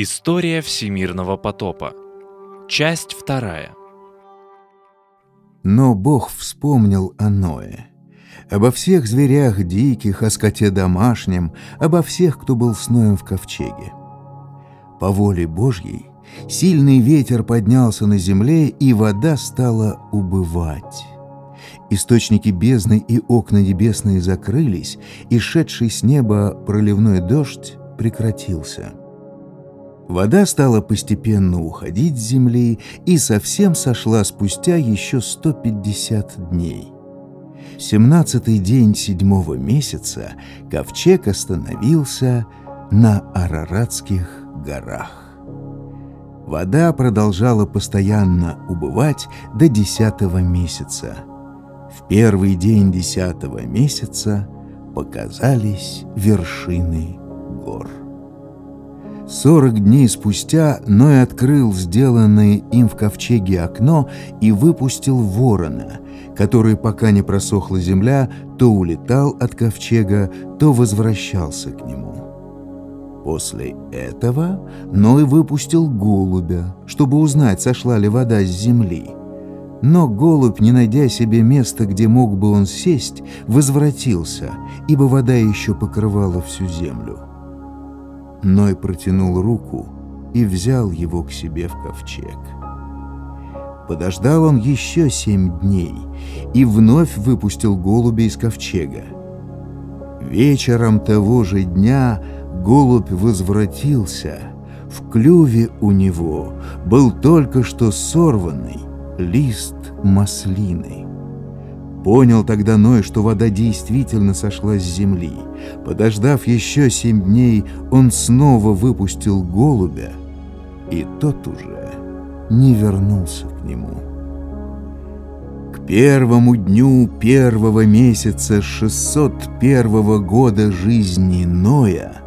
История всемирного потопа. Часть вторая. Но Бог вспомнил о Ное. Обо всех зверях диких, о скоте домашнем, обо всех, кто был с Ноем в ковчеге. По воле Божьей сильный ветер поднялся на земле, и вода стала убывать. Источники бездны и окна небесные закрылись, и шедший с неба проливной дождь прекратился. Вода стала постепенно уходить с земли и совсем сошла спустя еще 150 дней. Семнадцатый день седьмого месяца ковчег остановился на Араратских горах. Вода продолжала постоянно убывать до десятого месяца. В первый день десятого месяца показались вершины гор. Сорок дней спустя Ной открыл сделанное им в ковчеге окно и выпустил ворона, который, пока не просохла земля, то улетал от ковчега, то возвращался к нему. После этого Ной выпустил голубя, чтобы узнать, сошла ли вода с земли. Но голубь, не найдя себе места, где мог бы он сесть, возвратился, ибо вода еще покрывала всю землю. Ной протянул руку и взял его к себе в ковчег. Подождал он еще семь дней и вновь выпустил голубя из ковчега. Вечером того же дня голубь возвратился. В клюве у него был только что сорванный лист маслины. Понял тогда Ной, что вода действительно сошла с земли. Подождав еще семь дней, он снова выпустил голубя, и тот уже не вернулся к нему. К первому дню первого месяца 601 года жизни Ноя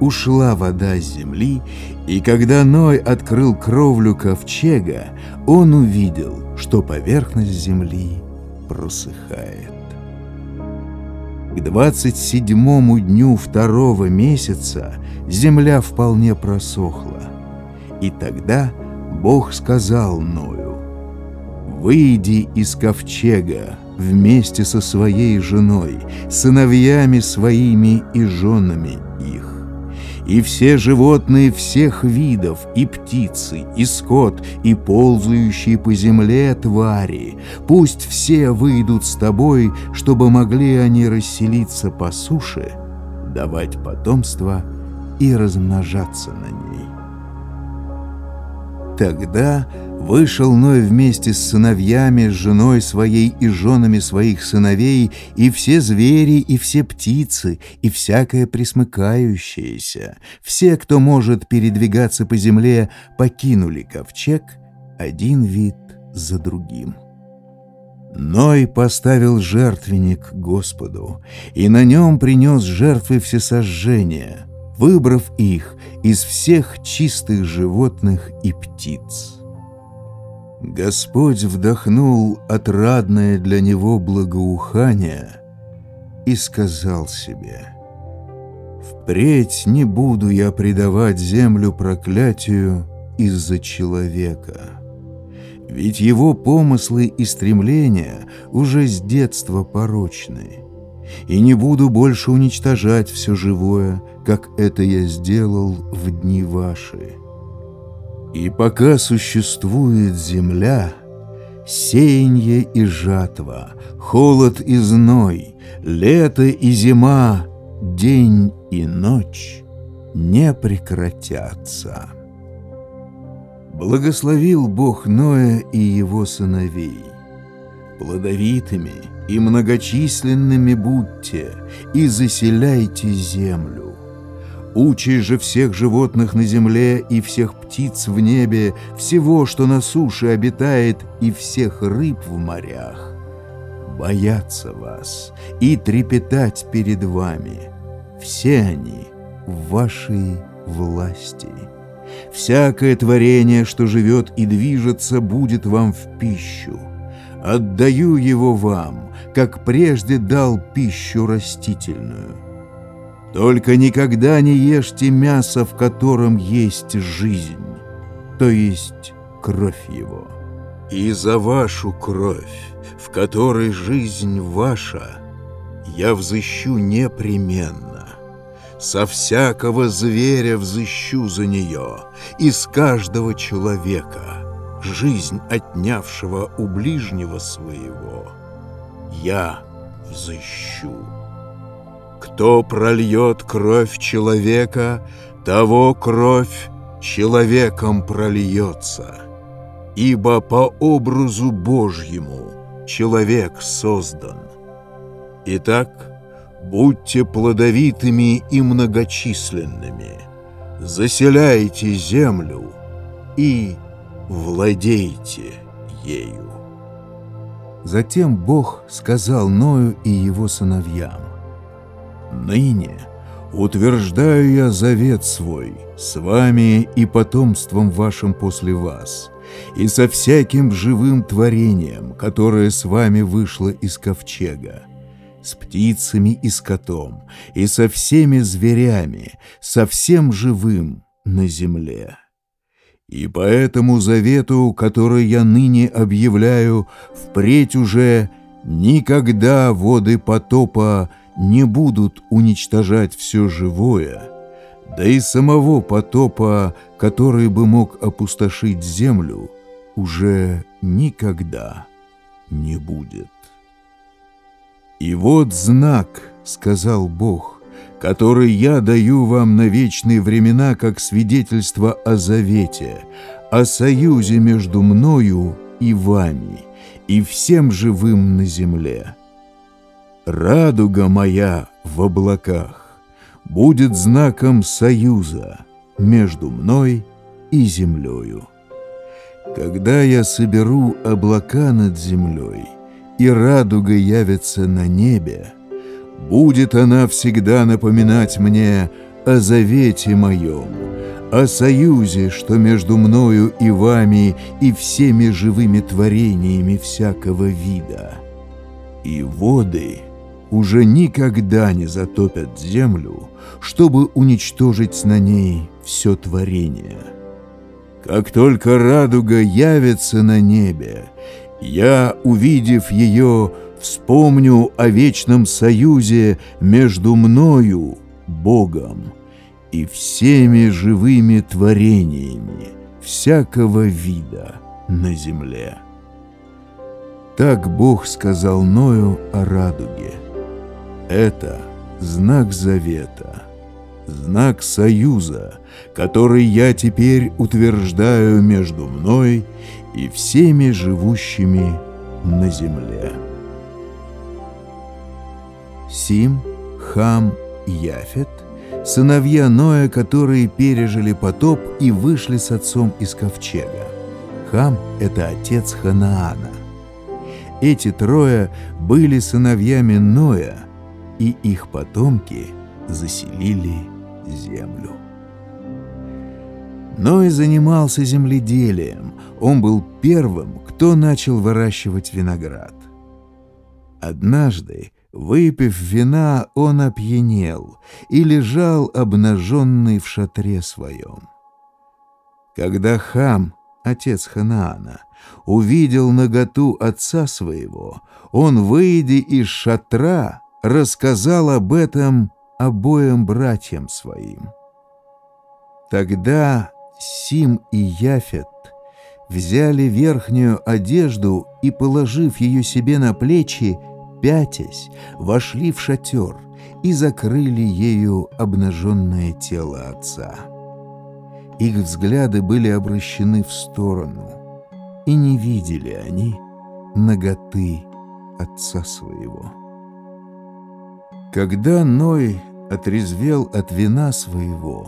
ушла вода с земли, и когда Ной открыл кровлю ковчега, он увидел, что поверхность земли просыхает. К двадцать седьмому дню второго месяца земля вполне просохла. И тогда Бог сказал Ною, «Выйди из ковчега вместе со своей женой, сыновьями своими и женами их, и все животные всех видов, и птицы, и скот, и ползающие по земле твари, пусть все выйдут с тобой, чтобы могли они расселиться по суше, давать потомство и размножаться на ней. Тогда Вышел Ной вместе с сыновьями, с женой своей и женами своих сыновей, и все звери, и все птицы, и всякое присмыкающееся, все, кто может передвигаться по земле, покинули ковчег, один вид за другим. Ной поставил жертвенник Господу, и на нем принес жертвы всесожжения, выбрав их из всех чистых животных и птиц. Господь вдохнул отрадное для него благоухание и сказал себе, «Впредь не буду я предавать землю проклятию из-за человека, ведь его помыслы и стремления уже с детства порочны, и не буду больше уничтожать все живое, как это я сделал в дни ваши». И пока существует земля, сеяние и жатва, холод и зной, лето и зима, день и ночь не прекратятся. Благословил Бог Ноя и его сыновей. Плодовитыми и многочисленными будьте, и заселяйте землю. Учи же всех животных на земле и всех птиц в небе, всего, что на суше обитает, и всех рыб в морях. Бояться вас и трепетать перед вами. Все они в вашей власти. Всякое творение, что живет и движется, будет вам в пищу. Отдаю его вам, как прежде дал пищу растительную Только никогда не ешьте мясо, в котором есть жизнь, то есть кровь его. И за вашу кровь, в которой жизнь ваша, я взыщу непременно. Со всякого зверя взыщу за нее, из каждого человека, жизнь отнявшего у ближнего своего, я взыщу. Кто прольет кровь человека, того кровь человеком прольется. Ибо по образу Божьему человек создан. Итак, будьте плодовитыми и многочисленными, заселяйте землю и владейте ею. Затем Бог сказал Ною и его сыновьям, «Ныне утверждаю я завет свой с вами и потомством вашим после вас, и со всяким живым творением, которое с вами вышло из ковчега, с птицами и скотом, и со всеми зверями, со всем живым на земле. И по этому завету, который я ныне объявляю, впредь уже никогда воды потопа не будут уничтожать все живое, да и самого потопа, который бы мог опустошить землю, уже никогда не будет. «И вот знак, — сказал Бог, — который я даю вам на вечные времена как свидетельство о завете, о союзе между мною и вами, и всем живым на земле. Радуга моя в облаках будет знаком союза между мной и землею. Когда я соберу облака над землей, и радуга явится на небе, будет она всегда напоминать мне о завете моем, о союзе, что между мною и вами и всеми живыми творениями всякого вида. И воды уже никогда не затопят землю, чтобы уничтожить на ней все творение. Как только радуга явится на небе, я, увидев ее, вспомню о вечном союзе между мною, Богом, и всеми живыми творениями всякого вида на земле. Так Бог сказал Ною о радуге. Это знак завета, знак союза, который я теперь утверждаю между мной и всеми живущими на земле. Сим, Хам и Яфет – сыновья Ноя, которые пережили потоп и вышли с отцом из ковчега. Хам – это отец Ханаана. Эти трое были сыновьями Ноя, и их потомки заселили землю. Ной занимался земледелием. Он был первым, кто начал выращивать виноград. Однажды, выпив вина, он опьянел и лежал обнаженный в шатре своем. Когда хам, отец Ханаана, увидел наготу отца своего, он, выйдя из шатра, рассказал об этом обоим братьям своим. Тогда Сим и Яфет взяли верхнюю одежду и, положив ее себе на плечи, пятясь, вошли в шатер и закрыли ею обнаженное тело отца. Их взгляды были обращены в сторону, и не видели они ноготы отца своего. Когда Ной отрезвел от вина своего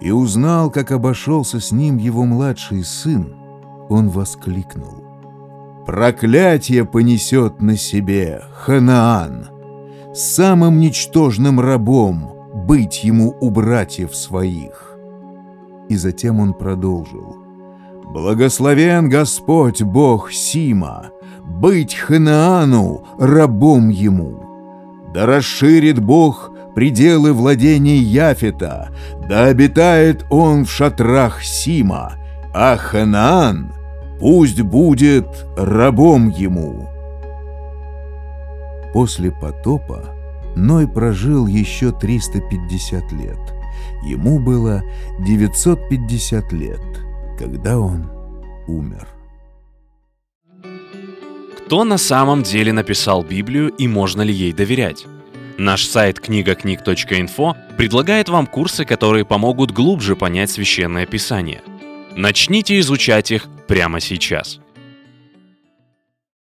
и узнал, как обошелся с ним его младший сын, он воскликнул. «Проклятие понесет на себе Ханаан! Самым ничтожным рабом быть ему у братьев своих!» И затем он продолжил. «Благословен Господь Бог Сима, быть Ханаану рабом ему! Да расширит Бог пределы владений Яфета, да обитает он в шатрах Сима, а Ханаан пусть будет рабом ему». После потопа Ной прожил еще 350 лет. Ему было 950 лет, когда он умер. Кто на самом деле написал Библию и можно ли ей доверять? Наш сайт книгакниг.инфо предлагает вам курсы, которые помогут глубже понять священное писание. Начните изучать их прямо сейчас.